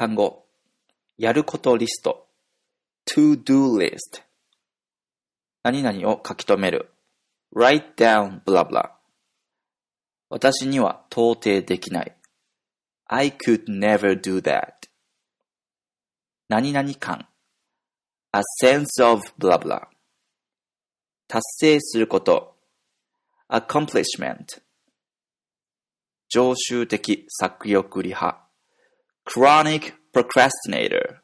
単語、やることリスト、to-do list。何々を書き留める。write down blah blah。私には到底できない。I could never do that. 何々感。a sense of blah blah. 達成すること。accomplishment. 常習的作欲理派。chronic procrastinator.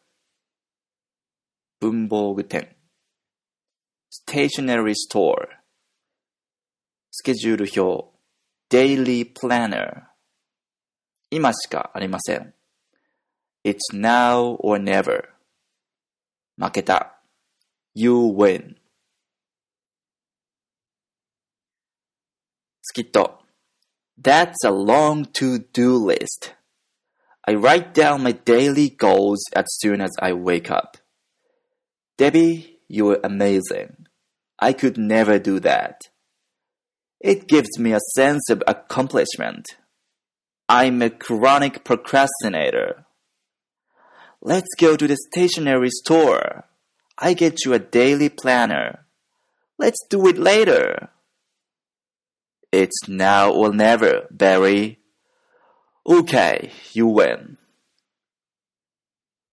文房具店。stationery store. スケジュール表。daily planner. 今しかありません。It's now or never. 負けた。You win. スキット。That's a long to-do list. I write down my daily goals as soon as I wake up. Debbie, you're amazing. I could never do that. It gives me a sense of accomplishment. I'm a chronic procrastinator. Let's go to the stationery store. I get you a daily planner. Let's do it later. It's now or never, Barry. Okay, you win.